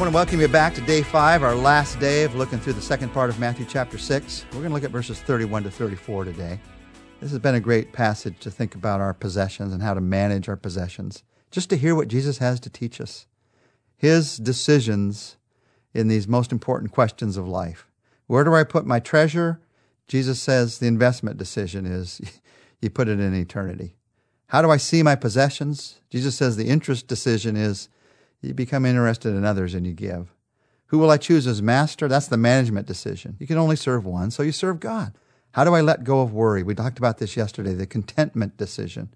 I want to welcome you back to day five, our last day of looking through the second part of Matthew chapter six. We're going to look at verses 31 to 34 today. This has been a great passage to think about our possessions and how to manage our possessions, just to hear what Jesus has to teach us. His decisions in these most important questions of life. Where do I put my treasure? Jesus says the investment decision is you put it in eternity. How do I see my possessions? Jesus says the interest decision is you become interested in others and you give. Who will I choose as master? That's the management decision. You can only serve one, so you serve God. How do I let go of worry? We talked about this yesterday, the contentment decision.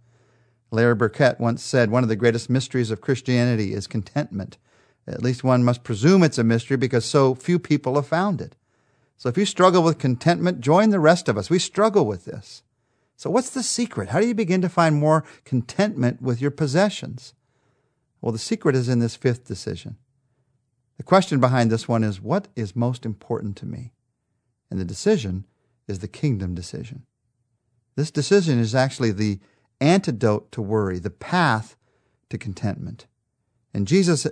Larry Burkett once said one of the greatest mysteries of Christianity is contentment. At least one must presume it's a mystery because so few people have found it. So if you struggle with contentment, join the rest of us. We struggle with this. So what's the secret? How do you begin to find more contentment with your possessions? Well, the secret is in this fifth decision. The question behind this one is what is most important to me? And the decision is the kingdom decision. This decision is actually the antidote to worry, the path to contentment. And Jesus,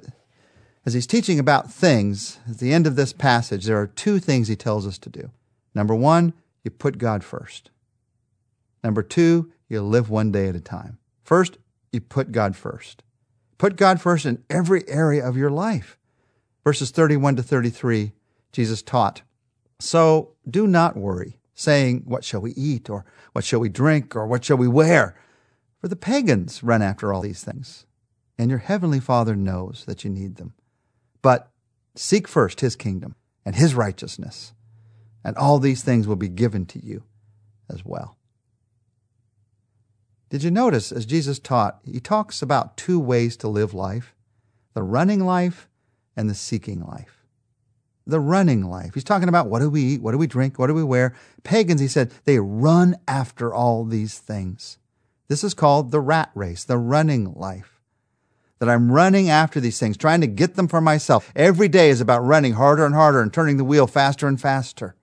as he's teaching about things, at the end of this passage, there are two things he tells us to do. Number one, you put God first. Number two, you live one day at a time. First, you put God first. Put God first in every area of your life. Verses 31 to 33, Jesus taught, So do not worry, saying, What shall we eat? Or what shall we drink? Or what shall we wear? For the pagans run after all these things, and your heavenly Father knows that you need them. But seek first his kingdom and his righteousness, and all these things will be given to you as well. Did you notice as Jesus taught, he talks about two ways to live life the running life and the seeking life. The running life. He's talking about what do we eat? What do we drink? What do we wear? Pagans, he said, they run after all these things. This is called the rat race, the running life. That I'm running after these things, trying to get them for myself. Every day is about running harder and harder and turning the wheel faster and faster.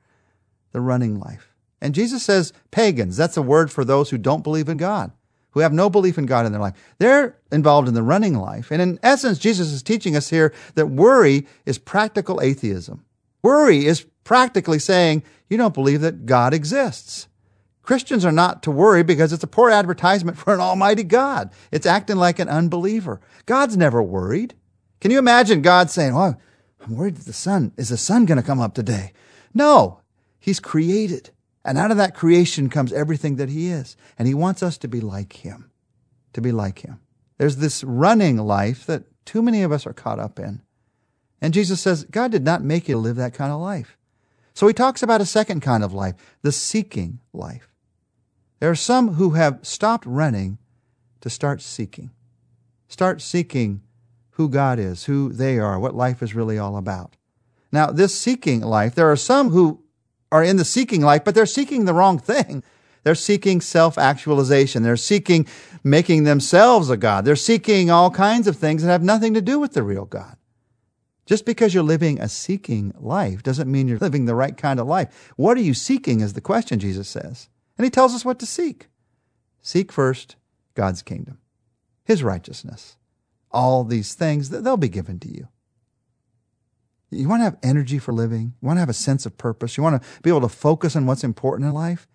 The running life. And Jesus says pagans, that's a word for those who don't believe in God who have no belief in God in their life. They're involved in the running life. And in essence, Jesus is teaching us here that worry is practical atheism. Worry is practically saying you don't believe that God exists. Christians are not to worry because it's a poor advertisement for an almighty God. It's acting like an unbeliever. God's never worried. Can you imagine God saying, well, I'm worried that the sun, is the sun going to come up today? No, he's created. And out of that creation comes everything that He is. And He wants us to be like Him, to be like Him. There's this running life that too many of us are caught up in. And Jesus says, God did not make you to live that kind of life. So He talks about a second kind of life, the seeking life. There are some who have stopped running to start seeking. Start seeking who God is, who they are, what life is really all about. Now, this seeking life, there are some who are in the seeking life, but they're seeking the wrong thing. They're seeking self actualization. They're seeking making themselves a God. They're seeking all kinds of things that have nothing to do with the real God. Just because you're living a seeking life doesn't mean you're living the right kind of life. What are you seeking is the question, Jesus says. And he tells us what to seek. Seek first God's kingdom, his righteousness. All these things, they'll be given to you. You want to have energy for living. You want to have a sense of purpose. You want to be able to focus on what's important in life.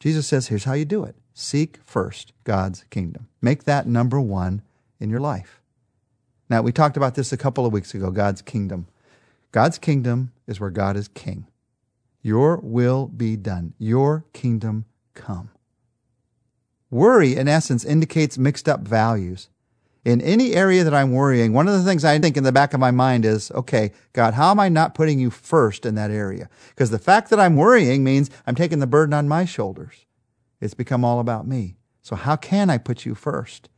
Jesus says, here's how you do it. Seek first God's kingdom. Make that number one in your life. Now, we talked about this a couple of weeks ago God's kingdom. God's kingdom is where God is king. Your will be done. Your kingdom come. Worry, in essence, indicates mixed up values in any area that I'm worrying, one of the things I think in the back of my mind is, okay, God, how am I not putting you first in that area? Because the fact that I'm worrying means I'm taking the burden on my shoulders. It's become all about me. So how can I put you first?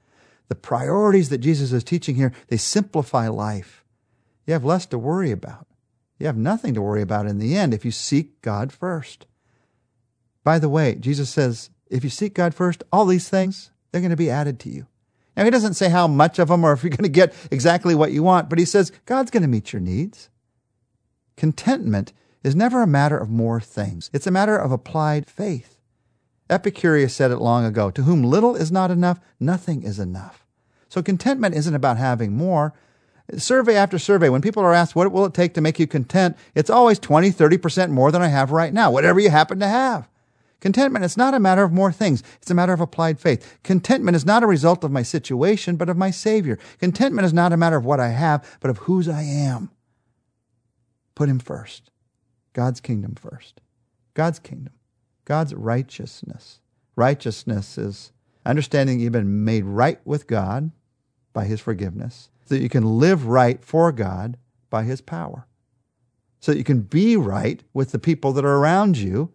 The priorities that Jesus is teaching here, they simplify life. You have less to worry about. You have nothing to worry about in the end if you seek God first. By the way, Jesus says, if you seek God first, all these things, they're going to be added to you. Now, he doesn't say how much of them or if you're going to get exactly what you want, but he says God's going to meet your needs. Contentment is never a matter of more things, it's a matter of applied faith. Epicurus said it long ago To whom little is not enough, nothing is enough. So contentment isn't about having more. Survey after survey, when people are asked, what will it take to make you content? It's always 20, 30% more than I have right now, whatever you happen to have. Contentment is not a matter of more things. It's a matter of applied faith. Contentment is not a result of my situation, but of my Savior. Contentment is not a matter of what I have, but of whose I am. Put Him first. God's kingdom first. God's kingdom. God's righteousness. Righteousness is understanding you've been made right with God by His forgiveness, so that you can live right for God by His power, so that you can be right with the people that are around you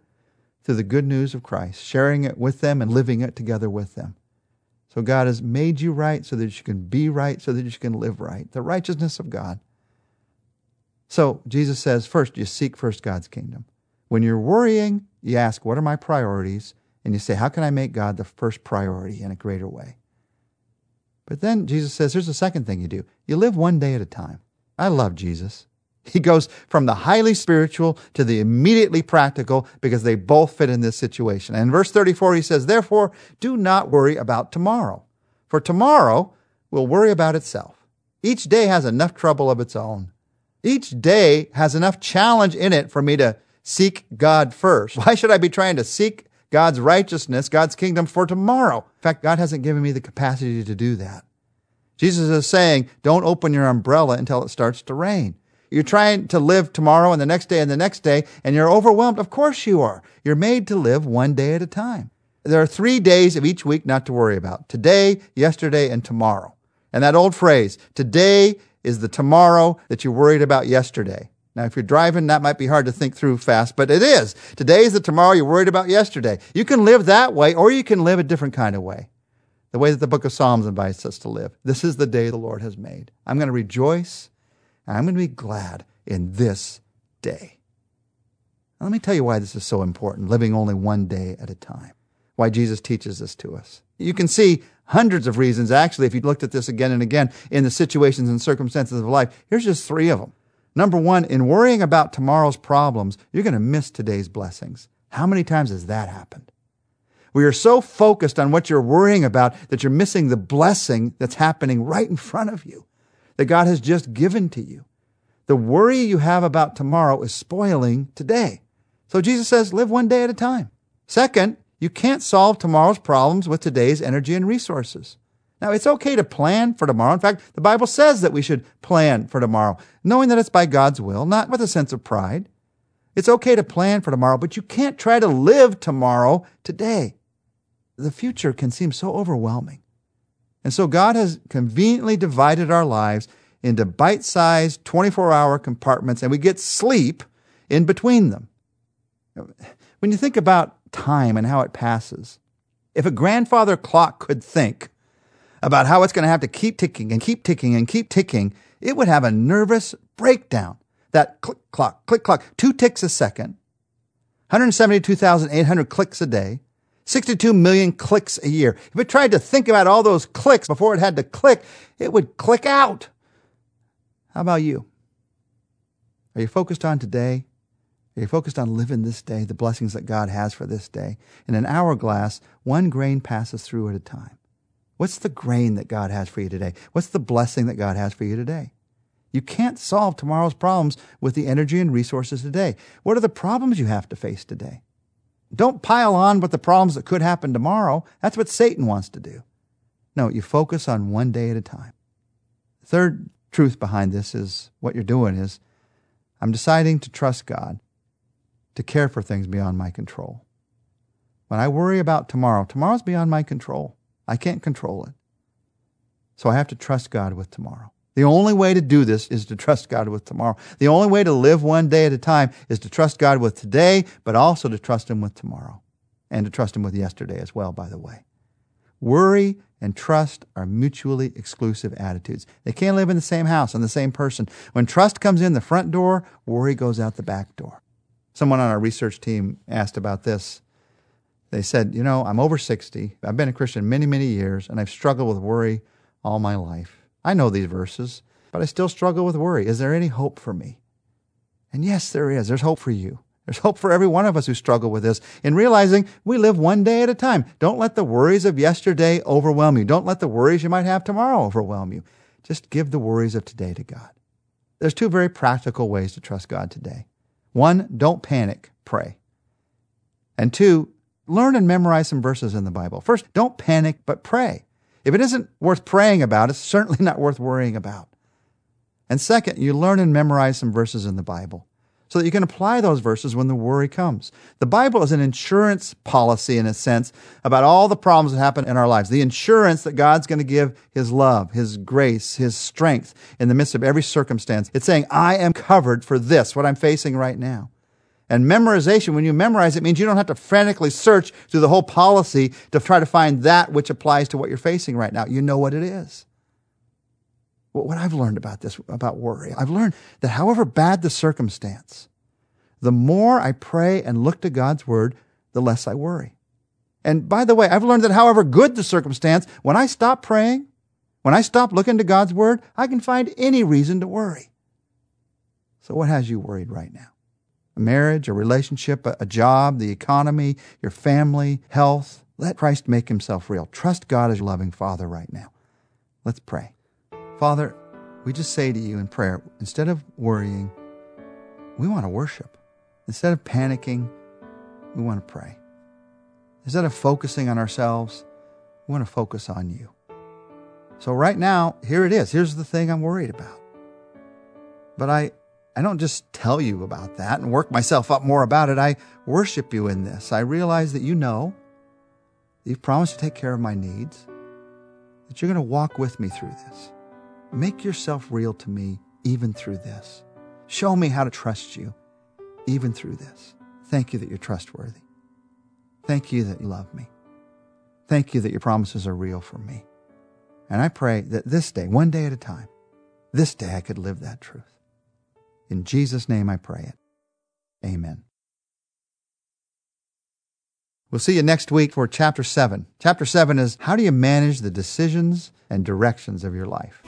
through the good news of Christ, sharing it with them and living it together with them. So God has made you right so that you can be right, so that you can live right. The righteousness of God. So Jesus says, first, you seek first God's kingdom. When you're worrying, you ask, what are my priorities? And you say, how can I make God the first priority in a greater way? But then Jesus says, here's the second thing you do. You live one day at a time. I love Jesus. He goes from the highly spiritual to the immediately practical because they both fit in this situation. And in verse 34, he says, Therefore, do not worry about tomorrow, for tomorrow will worry about itself. Each day has enough trouble of its own. Each day has enough challenge in it for me to seek God first. Why should I be trying to seek God's righteousness, God's kingdom for tomorrow? In fact, God hasn't given me the capacity to do that. Jesus is saying, don't open your umbrella until it starts to rain. You're trying to live tomorrow and the next day and the next day, and you're overwhelmed. Of course you are. You're made to live one day at a time. There are three days of each week not to worry about today, yesterday, and tomorrow. And that old phrase, today is the tomorrow that you worried about yesterday. Now, if you're driving, that might be hard to think through fast, but it is. Today is the tomorrow you worried about yesterday. You can live that way, or you can live a different kind of way. The way that the book of Psalms invites us to live. This is the day the Lord has made. I'm going to rejoice I'm going to be glad in this day. Now, let me tell you why this is so important, living only one day at a time. Why Jesus teaches this to us. You can see hundreds of reasons, actually, if you looked at this again and again in the situations and circumstances of life. Here's just three of them. Number one, in worrying about tomorrow's problems, you're going to miss today's blessings. How many times has that happened? We are so focused on what you're worrying about that you're missing the blessing that's happening right in front of you that God has just given to you. The worry you have about tomorrow is spoiling today. So Jesus says, live one day at a time. Second, you can't solve tomorrow's problems with today's energy and resources. Now, it's okay to plan for tomorrow. In fact, the Bible says that we should plan for tomorrow, knowing that it's by God's will, not with a sense of pride. It's okay to plan for tomorrow, but you can't try to live tomorrow today. The future can seem so overwhelming. And so God has conveniently divided our lives into bite sized 24 hour compartments, and we get sleep in between them. When you think about time and how it passes, if a grandfather clock could think about how it's going to have to keep ticking and keep ticking and keep ticking, it would have a nervous breakdown. That click clock, click clock, two ticks a second, 172,800 clicks a day, 62 million clicks a year. If it tried to think about all those clicks before it had to click, it would click out. How about you? Are you focused on today? Are you focused on living this day, the blessings that God has for this day? In an hourglass, one grain passes through at a time. What's the grain that God has for you today? What's the blessing that God has for you today? You can't solve tomorrow's problems with the energy and resources today. What are the problems you have to face today? Don't pile on with the problems that could happen tomorrow. That's what Satan wants to do. No, you focus on one day at a time. third truth behind this is what you're doing is I'm deciding to trust God to care for things beyond my control. When I worry about tomorrow, tomorrow's beyond my control. I can't control it. So I have to trust God with tomorrow. The only way to do this is to trust God with tomorrow. The only way to live one day at a time is to trust God with today, but also to trust Him with tomorrow and to trust Him with yesterday as well, by the way. Worry and trust are mutually exclusive attitudes. They can't live in the same house and the same person. When trust comes in the front door, worry goes out the back door. Someone on our research team asked about this. They said, You know, I'm over 60. I've been a Christian many, many years, and I've struggled with worry all my life. I know these verses, but I still struggle with worry. Is there any hope for me? And yes, there is. There's hope for you. There's hope for every one of us who struggle with this in realizing we live one day at a time. Don't let the worries of yesterday overwhelm you. Don't let the worries you might have tomorrow overwhelm you. Just give the worries of today to God. There's two very practical ways to trust God today. One, don't panic, pray. And two, learn and memorize some verses in the Bible. First, don't panic, but pray. If it isn't worth praying about, it's certainly not worth worrying about. And second, you learn and memorize some verses in the Bible so that you can apply those verses when the worry comes. The Bible is an insurance policy, in a sense, about all the problems that happen in our lives. The insurance that God's going to give His love, His grace, His strength in the midst of every circumstance. It's saying, I am covered for this, what I'm facing right now. And memorization, when you memorize it, means you don't have to frantically search through the whole policy to try to find that which applies to what you're facing right now. You know what it is. What I've learned about this, about worry, I've learned that however bad the circumstance, the more I pray and look to God's word, the less I worry. And by the way, I've learned that however good the circumstance, when I stop praying, when I stop looking to God's word, I can find any reason to worry. So what has you worried right now? A marriage, a relationship, a, job, the economy, your family, health. Let Christ make himself real. Trust God as your loving Father right now. Let's pray. Father, we just say to you in prayer, instead of worrying, we want to worship. Instead of panicking, we want to pray. Instead of focusing on ourselves, we want to focus on you. So right now, here it is. Here's the thing I'm worried about. But I, I don't just tell you about that and work myself up more about it. I worship you in this. I realize that you know, you've promised to take care of my needs, that you're going to walk with me through this. Make yourself real to me even through this. Show me how to trust you even through this. Thank you that you're trustworthy. Thank you that you love me. Thank you that your promises are real for me. And I pray that this day, one day at a time, this day I could live that truth. In Jesus' name I pray it. Amen. We'll see you next week for chapter 7. Chapter 7 is how do you manage the decisions and directions of your life?